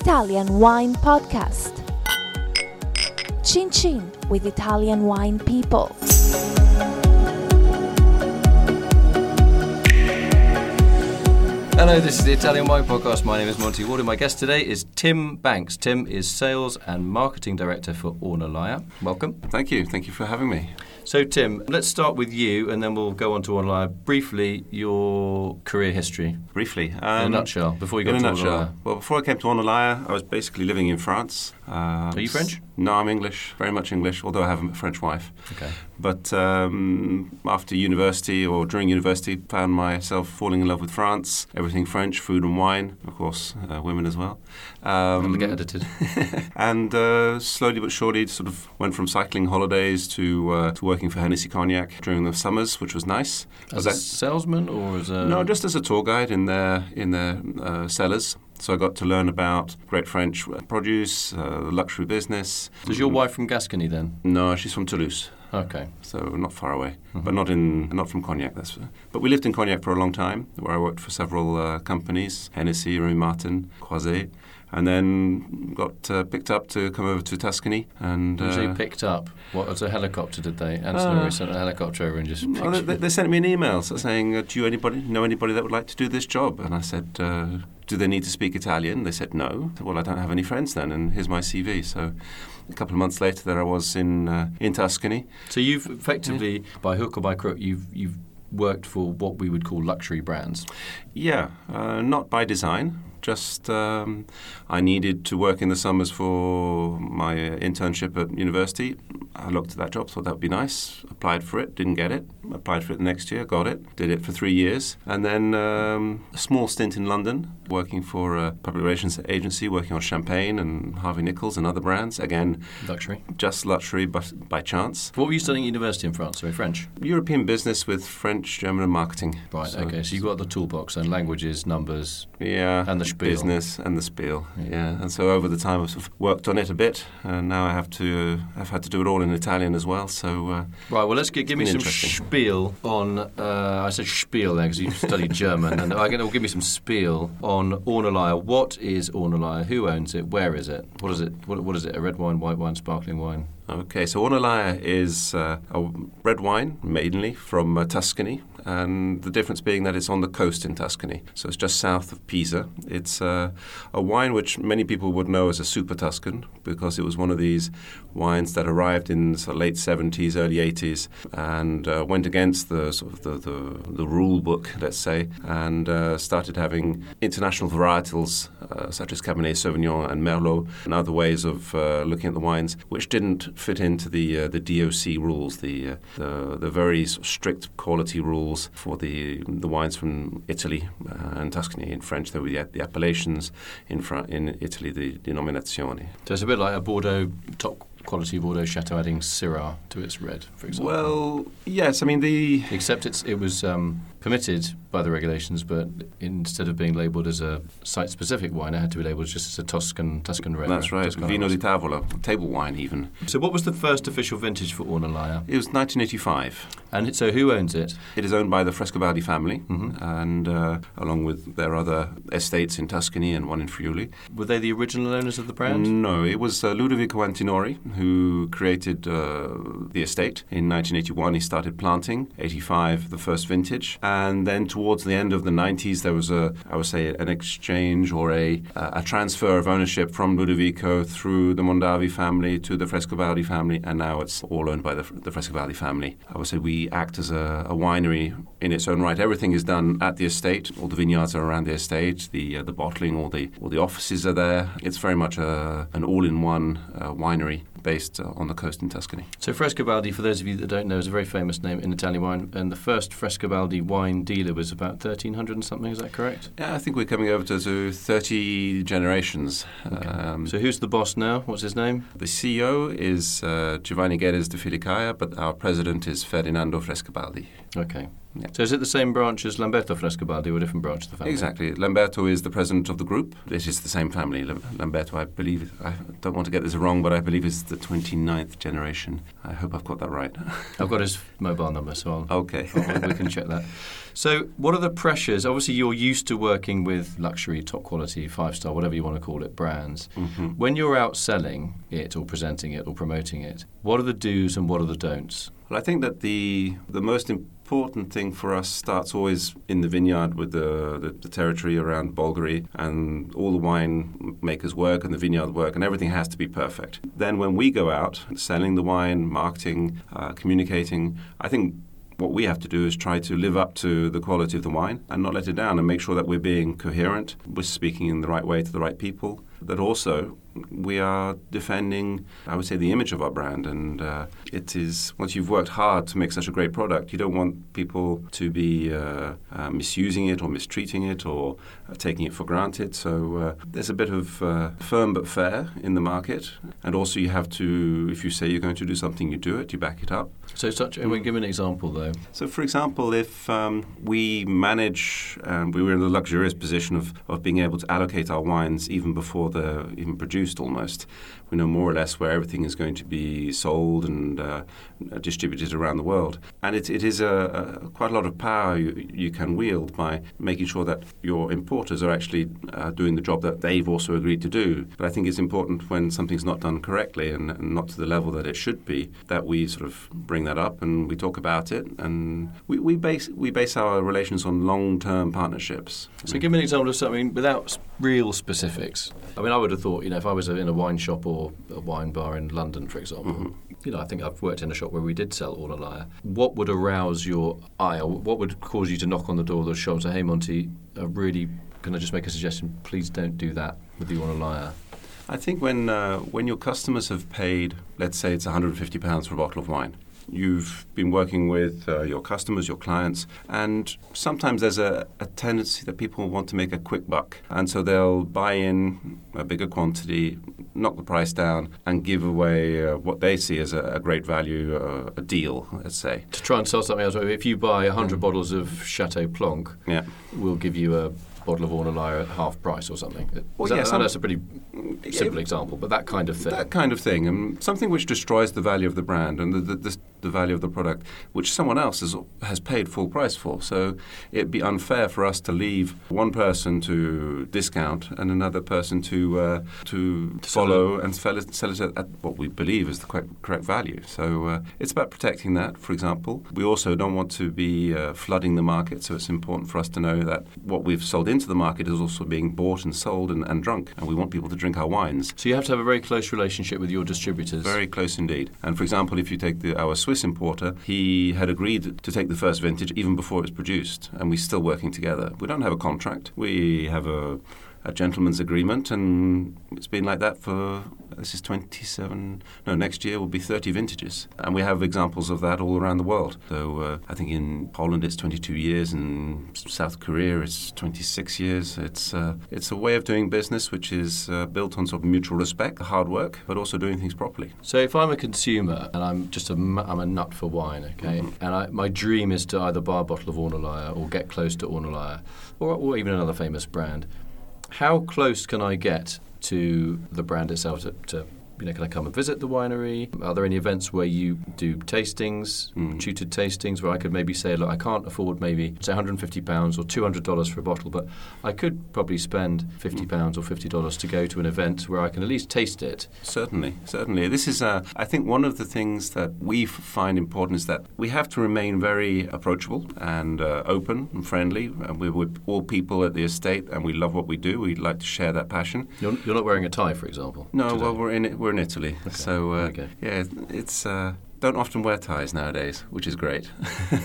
Italian Wine Podcast. Chin Chin with Italian wine people. Hello, this is the Italian Wine Podcast. My name is Monty Waldin, and my guest today is Tim Banks. Tim is Sales and Marketing Director for Ornellaia. Welcome. Thank you. Thank you for having me. So, Tim, let's start with you, and then we'll go on to Ornellaia. Briefly, your career history Briefly, in a um, nutshell before you a to nutshell. Well, before I came to Ornellaia, I was basically living in France. Uh, Are you French? No, I'm English. Very much English, although I have a French wife. Okay. But um, after university or during university, found myself falling in love with France. Everything French, food and wine, of course, uh, women as well. Um, get edited. and uh, slowly but surely, sort of went from cycling holidays to uh, to working for Hennessy Cognac during the summers, which was nice. As a that- salesman or as a. no, just as a tour guide in their in their uh, cellars. So I got to learn about great French produce, uh, the luxury business. Does your wife from Gascony then? No, she's from Toulouse, Okay. so not far away, but not in not from Cognac. That's but we lived in Cognac for a long time, where I worked for several uh, companies: Hennessy, Remy Martin, Croizet, and then got uh, picked up to come over to Tuscany. And uh, picked up. What was a helicopter? Did they? Ancillary Uh, sent a helicopter over and just. Well, they, they sent me an email saying, uh, "Do you anybody know anybody that would like to do this job?" And I said, uh, "Do they need to speak Italian?" They said, "No." Well, I don't have any friends then, and here's my CV. So, a couple of months later, there I was in uh, in Tuscany. So you've effectively, by hook or by crook, you've you've worked for what we would call luxury brands. Yeah, uh, not by design. Just um, I needed to work in the summers for my uh, internship at university. I looked at that job, thought that would be nice. Applied for it, didn't get it. Applied for it the next year, got it. Did it for three years, and then um, a small stint in London, working for a public relations agency, working on champagne and Harvey Nichols and other brands. Again, Luxury. just luxury, but by chance. What were you studying at university in France? Sorry, French. European business with French, German, and marketing. Right. So- okay. So you got the toolbox and languages, numbers. Yeah, And the spiel. business and the spiel. Yeah. Yeah. and so over the time I've sort of worked on it a bit, and now I have to. I've had to do it all in Italian as well. So uh, Right. Well, let's get, give me some spiel on. Uh, I said spiel there because you studied German, and I'm going to give me some spiel on Ornellaia. What is Ornellaia? Who owns it? Where is it? What is it? What, what is it? A red wine, white wine, sparkling wine? okay, so Ornellaia is uh, a red wine, mainly from uh, Tuscany, and the difference being that it's on the coast in Tuscany, so it's just south of Pisa. It's uh, a wine which many people would know as a super Tuscan because it was one of these wines that arrived in the late 70s, early 80s, and uh, went against the sort of the, the, the rule book, let's say, and uh, started having international varietals uh, such as Cabernet Sauvignon and Merlot and other ways of uh, looking at the wines, which didn't fit into the uh, the DOC rules, the, the the very sort of strict quality rules for the the wines from Italy uh, and Tuscany in French. There were the, the appellations in Fran- in Italy, the denominazioni. So it's a bit like a Bordeaux top quality Bordeaux Chateau adding Syrah to its red, for example. Well, yes, I mean the Except it's, it was um, permitted by the regulations, but instead of being labelled as a site-specific wine, it had to be labelled just as a Tuscan Tuscan red. that's right, Toscana Vino di Tavola, table wine even. So, what was the first official vintage for Ornellaia? It was 1985. And so, who owns it? It is owned by the Frescobaldi family, Mhm. and uh, along with their other estates in Tuscany and one in Friuli. Were they the original owners of the brand? No, it was uh, Ludovico Antinori who created uh, the estate in 1981. He started planting, 85, the first vintage, and then towards the end of the 90s, there was a, I would say, an exchange or a, uh, a transfer of ownership from Ludovico through the Mondavi family to the Frescobaldi family, and now it's all owned by the, the Frescobaldi family. I would say we act as a, a winery in its own right. Everything is done at the estate. All the vineyards are around the estate. The uh, the bottling, all the all the offices are there. It's very much a, an all-in-one uh, winery based uh, on the coast in Tuscany. So, Frescobaldi, for those of you that don't know, is a very famous name in Italian wine, and the first Frescobaldi wine dealer was about 1300 and something, is that correct? Yeah, I think we're coming over to, to 30 generations. Um, So, who's the boss now? What's his name? the CEO is uh, Giovanni Geddes da Filicaja, but our president is Ferdinando Frescobaldi. Okay. Yeah. So is it the same branch as Lamberto Frescobaldi or a different branch of the family? Exactly. Lamberto is the president of the group. It is the same family. Lam- Lamberto, I believe, I don't want to get this wrong, but I believe is the 29th generation. I hope I've got that right. I've got his mobile number, so I'll, okay. I'll- we can check that. So, what are the pressures? Obviously, you're used to working with luxury, top quality, five star, whatever you want to call it, brands. Mhm. When you're out selling it or presenting it or promoting it, what are the do's and what are the don'ts? Well, I think that the the most important thing for us starts always in the vineyard with the, the, the territory around Bolgheri and all the wine makers work and the vineyard work and everything has to be perfect. Then when we go out selling the wine, marketing, uh, communicating, I think what we have to do is try to live up to the quality of the wine and not let it down and make sure that we're being coherent, we're speaking in the right way to the right people, that also we are defending, I would say, the image of our brand. And uh, it is, once you've worked hard to make such a great product, you don't want people to be uh, uh, misusing it or mistreating it or uh, taking it for granted. So uh, there's a bit of uh, firm but fair in the market. And also, you have to, if you say you're going to do something, you do it, you back it up. So, such, and we give an example though. So, for example, if um, we manage, um, we were in the luxurious position of, of being able to allocate our wines even before even produced almost. We know more or less where everything is going to be sold and uh, distributed around the world. And it, it is a, a, quite a lot of power you, you can wield by making sure that your importers are actually uh, doing the job that they've also agreed to do. But I think it's important when something's not done correctly and, and not to the level that it should be that we sort of bring that up and we talk about it. And we, we, base, we base our relations on long term partnerships. So, give me an example of something without real specifics. I mean, I would have thought, you know, if I was in a wine shop or a wine bar in London, for example, you know, I think I've worked in a shop where we did sell Ornellaia. What would arouse your eye, or what would cause you to knock on the door of the shop and say, "Hey, Monty, I really can I just make a suggestion? Please don't do that with the Ornellaia." I think when uh, when your customers have paid, let's say it's 150 pounds for a bottle of wine, you've been working with uh, your customers, your clients, and sometimes there's a, a tendency that people want to make a quick buck, and so they'll buy in a bigger quantity, knock the price down, and give away uh, what they see as a, a great value, uh, a deal, let's say. To try and sell something else, if you buy 100 bottles of Chateau Plonk, Yeah. we'll give you a bottle of Ornellaia at half price or something. Well, that- yeah, I some- know it's a pretty simple example, but that kind of thing. That kind of thing, and something which destroys the value of the brand and the, the, the, the value of the product, which someone else has, has paid full price for. So it'd be unfair for us to leave one person to discount and another person to uh, to, To follow and sell it, sell it at, at what we believe is the correct, correct value. So uh, it's about protecting that. For example, we also don't want to be uh, flooding the market. So it's important for us to know that what we've sold into the market is also being bought and sold and, and drunk, and we want people to drink our wines. so you have to have a very close relationship with your distributors. Very close indeed. And for example, if you take the, our Swiss importer, he had agreed to take the first vintage even before it was produced, and we're still working together. We don't have a contract. We have a, a gentleman's agreement, and it's been like that for this is 27. No, next year will be 30 vintages, and we have examples of that all around the world. So uh, I think in Poland it's 22 years, and South Korea it's 26 years. It's uh, it's a way of doing business which is uh, built on sort of mutual respect, hard work, but also doing things properly. So if I'm a consumer and I'm just a I'm a nut for wine, okay, and I, my dream is to either buy a bottle of Ornellaia or get close to Ornellaia, or, or even another famous brand, how close can I get to the brand itself? To, to you know, can I come and visit the winery? Are there any events where you do tastings, Mm. tutored tastings, where I could maybe say, look, I can't afford maybe say 150 pounds or 200 dollars for a bottle, but I could probably spend 50 pounds or 50 dollars to go to an event where I can at least taste it. Certainly, certainly. This is, uh, I think, one of the things that we find important is that we have to remain very approachable and uh, open and friendly. And we're with all people at the estate, and we love what we do. We'd like to share that passion. You're, you're not wearing a tie, for example. No, today. well, we're in it. We're in Italy, so uh, Okay. yeah, it's. Uh, don't often wear ties nowadays, which is great.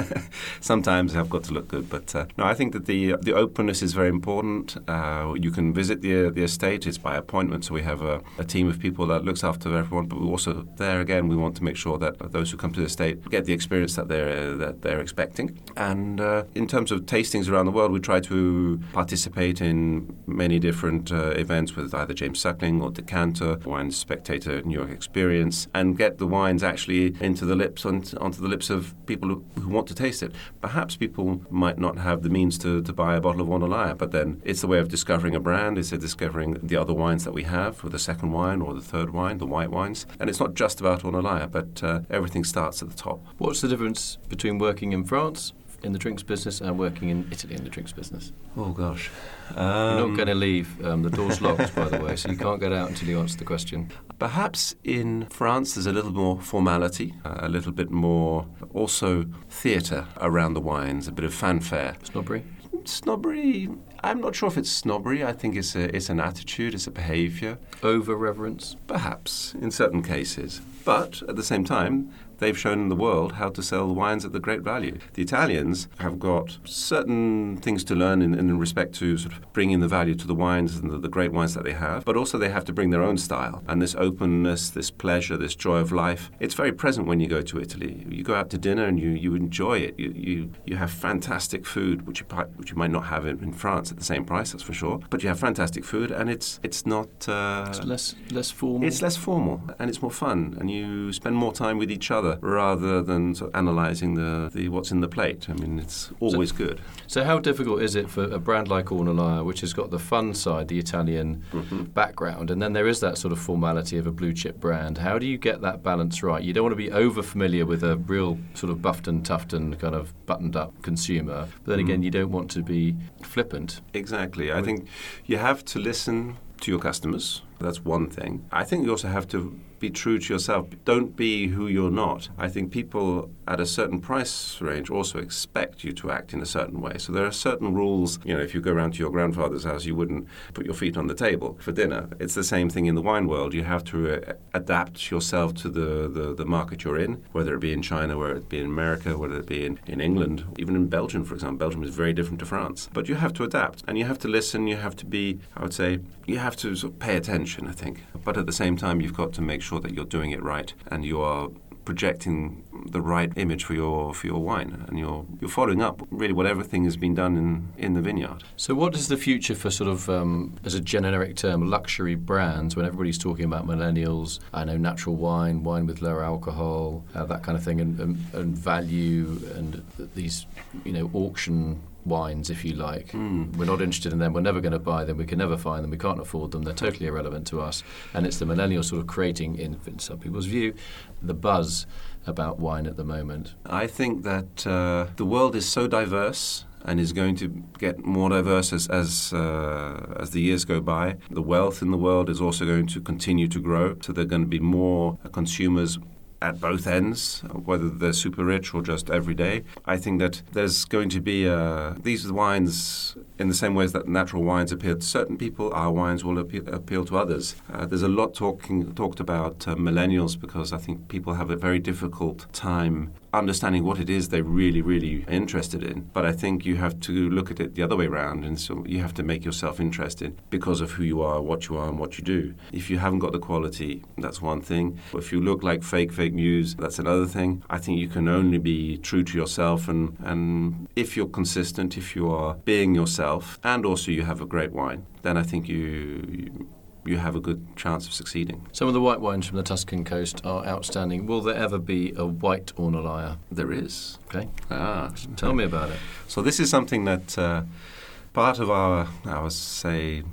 Sometimes I've got to look good, but uh, no, I think that the the openness is very important. Uh, you can visit the the estate; it's by appointment, so we have a, a team of people that looks after everyone. But we also there again, we want to make sure that those who come to the estate get the experience that they're uh, that they're expecting. And uh, in terms of tastings around the world, we try to participate in many different uh, events with either James Suckling or Decanter, Wine Spectator New York Experience, and get the wines actually into the lips onto, onto the lips of people who, want to taste it. Perhaps people might not have the means to, to buy a bottle of Ornellaia, but then it's the way of discovering a brand. It's a discovering the other wines that we have, or the second wine, or the third wine, the white wines. And it's not just about Ornellaia, but uh, everything starts at the top. What's the difference between working in France in the drinks business and working in Italy in the drinks business? Oh gosh, You're not going to leave. Um, the door's locked, by the way, so you can't get out until you answer the question. Perhaps in France there's a little more formality, uh, a little bit more also theatre around the wines, a bit of fanfare. Snobbery. Snobbery, I'm not sure if it's snobbery. I think it's, a, it's an attitude, it's a behaviour. Over reverence. Perhaps, in certain cases. But at the same time, they've shown the world how to sell wines at the great value. The Italians have got certain things to learn in, in respect to sort of bringing the value to the wines and the, the great wines that they have, but also they have to bring their own style. And this openness, this pleasure, this joy of life, it's very present when you go to Italy. You go out to dinner and you, you enjoy it. You, you, you have fantastic food, which you, which you might not have in, in France at the same price, that's for sure. But you have fantastic food and it's, it's not. Uh, It's less less formal. it's less formal and it's more fun, and you spend more time with each other rather than sort of analysing the, the what's in the plate. I mean, it's always good. So, how difficult is it for a brand like Ornellaia, which has got the fun side, the Italian mm-hmm. background, and then there is that sort of formality of a blue chip brand? How do you get that balance right? You don't want to be over familiar with a real sort of buffed and tufted kind of buttoned up consumer, but then again, mm-hmm. you don't want to be flippant. Exactly. I think you have to listen to your customers. That's one thing. I think you also have to be true to yourself. Don't be who you're not. I think people at a certain price range also expect you to act in a certain way. So there are certain rules. You know, if you go around to your grandfather's house, you wouldn't put your feet on the table for dinner. It's the same thing in the wine world. You have to uh, adapt yourself to the, the, the market you're in, whether it be in China, whether it be in America, whether it be in, in England, even in Belgium, for example. Belgium is very different to France. But you have to adapt and you have to listen. You have to be, I would say, you have to sort of pay attention, I think. But at the same time, you've got to make sure that you're doing it right and you are projecting the right image for your for your wine and you're you're following up really what everything has been done in, in the vineyard. So, what is the future for sort of, um, as a generic term, luxury brands when everybody's talking about millennials? I know natural wine, wine with lower alcohol, uh, that kind of thing, and, and, and value and these, you know, auction wines, if you like. We're not interested in them. We're never going to buy them. We can never find them. We can't afford them. They're totally irrelevant to us. And it's the millennials sort of creating, in, in some people's view, the buzz about wine at the moment. I think that uh, the world is so diverse and is going to get more diverse as as, uh, as the years go by. The wealth in the world is also going to continue to grow, so there are going to be more consumers at both ends, whether they're super rich or just everyday. I think that there's going to be uh, these wines, in the same ways that natural wines appeal to certain people, our wines will appeal, appeal to others. Uh, there's a lot talking talked about uh, millennials because I think people have a very difficult time understanding what it is they're really, really interested in. But I think you have to look at it the other way around, and so you have to make yourself interested because of who you are, what you are, and what you do. If you haven't got the quality, that's one thing. If you look like fake, fake news, that's another thing. I think you can only be true to yourself, and, and if you're consistent, if you are being yourself, and also you have a great wine, then I think you, you you have a good chance of succeeding. Some of the white wines from the Tuscan coast are outstanding. Will there ever be a white Ornellaia? There is. Okay, Ah, tell me about it. So this is something that uh, part of our, I would say,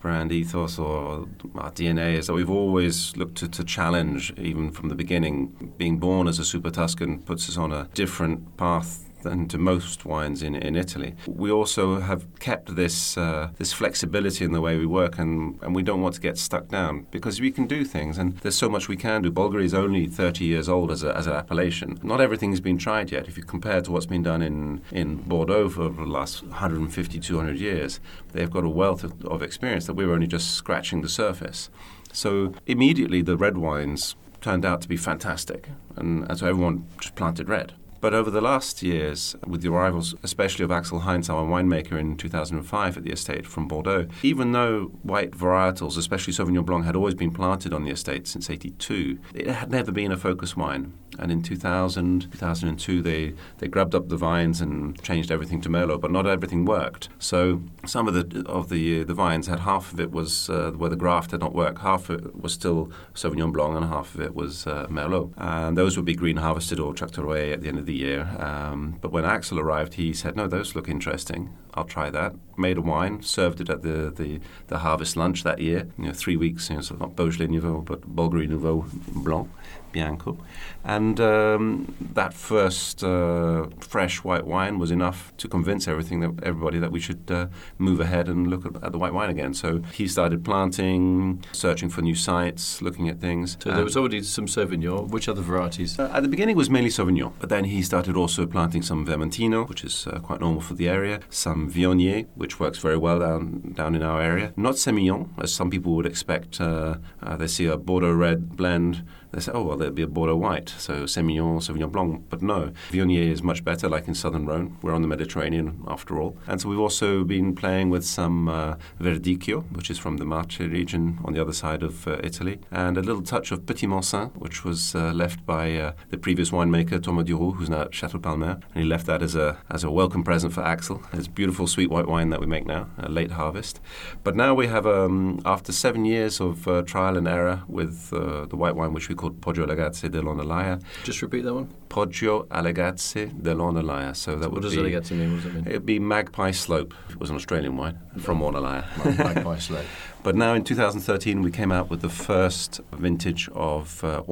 brand ethos or our DNA is that we've always looked to, to challenge, even from the beginning. Being born as a Super Tuscan puts us on a different path than to most wines in, in Italy. We also have kept this uh, this flexibility in the way we work, and, and we don't want to get stuck down because we can do things, and there's so much we can do. Bolgheri is only 30 years old as, a, as an appellation. Not everything has been tried yet. If you compare to what's been done in, in Bordeaux for the last 150, 200 years, they've got a wealth of, of experience that we're only just scratching the surface. So immediately the red wines turned out to be fantastic, and so everyone just planted red. But over the last years, with the arrivals, especially of Axel Heinz, our winemaker in 2005 at the estate from Bordeaux, even though white varietals, especially Sauvignon Blanc, had always been planted on the estate since 82, it had never been a focus wine. And in 2000, 2002, they, they grabbed up the vines and changed everything to Merlot, but not everything worked. So some of the of the the vines had half of it was uh, where the graft had not worked, half of it was still Sauvignon Blanc, and half of it was uh, Merlot. And those would be green harvested or chucked away at the end of the year. Um, but when Axel arrived, he said, "No, those look interesting. I'll try that." Made a wine, served it at the the, the harvest lunch that year. You know, three weeks. You know, so not Beaujolais Nouveau, but Bolgheri Nouveau Blanc. Bianco. And um, that first uh, fresh white wine was enough to convince everything that everybody that we should uh, move ahead and look at, at, the white wine again. So he started planting, searching for new sites, looking at things. So there was already some Sauvignon. Which other varieties? Uh, at the beginning, it was mainly Sauvignon, but then he started also planting some Vermentino, which is uh, quite normal for the area, some Viognier, which works very well down down in our area. Not Semillon, as some people would expect. Uh, uh, they see a Bordeaux red blend they say, oh, well, there'd be a Bordeaux white, so Semillon, Sauvignon Blanc. But no, Viognier is much better, like in southern Rhone. We're on the Mediterranean, after all. And so we've also been playing with some uh, Verdicchio, which is from the Marche region on the other side of uh, Italy, and a little touch of Petit Manseng, which was uh, left by uh, the previous winemaker, Thomas Duroux, who's now at Chateau Palmer. And he left that as a, as a welcome present for Axel. It's beautiful sweet white wine that we make now, a late harvest. But now we have, um, after seven years of uh, trial and error with uh, the white wine, which we call called Poggio alle Gazze dell'Ornellaia. Just repeat that one. Poggio alle Gazze dell'Ornellaia. So that what does be, alle Gazze mean? What does it mean? It'd be Magpie Slope. It was an Australian wine from Ornellaia. Magpie Slope. But now in 2013, we came out with the first vintage of uh,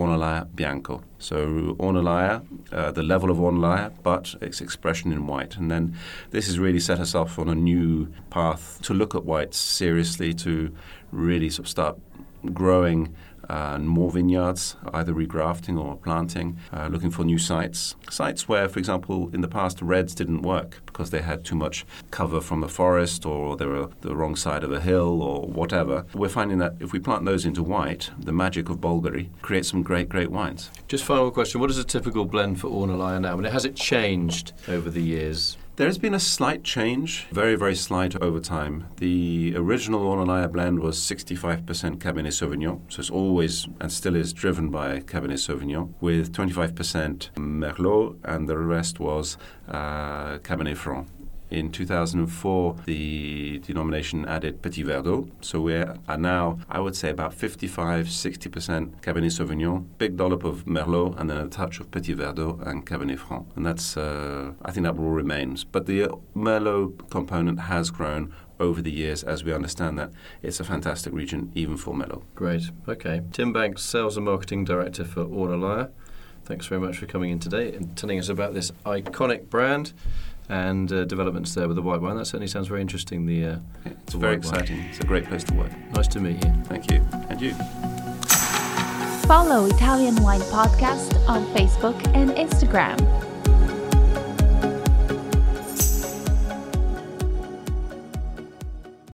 Bianco. So Ornellaia, uh, the level of Ornellaia, but its expression in white. And then this has really set us off on a new path to look at whites seriously, to really sort of start growing and more vineyards, either regrafting or planting, uh, looking for new sites. Sites where, for example, in the past, reds didn't work because they had too much cover from the forest or they were the wrong side of a hill or whatever. We're finding that if we plant those into white, the magic of Bolgheri creates some great, great wines. Just final question. What is a typical blend for Ornellaia now? I mean, has it changed over the years? There has been a slight change, very, very slight over time. The original Ornellaia blend was 65% Cabernet Sauvignon, so it's always and still is driven by Cabernet Sauvignon, with 25% Merlot, and the rest was uh, Cabernet Franc. In 2004, the denomination added Petit Verdot. So we are now, I would say, about 55 60% Cabernet Sauvignon, big dollop of Merlot, and then a touch of Petit Verdot and Cabernet Franc. And that's, uh, I think that will remain. But the Merlot component has grown over the years as we understand that it's a fantastic region even for Merlot. Great. Okay. Tim Banks, Sales and Marketing Director for Ornellaia. Thanks very much for coming in today and telling us about this iconic brand and uh, developments there with the white wine. That certainly sounds very interesting. The uh, yeah, it's the very exciting. Wine. It's a great place to work. Nice to meet you. Thank you, and you. Follow Italian Wine Podcast on Facebook and Instagram.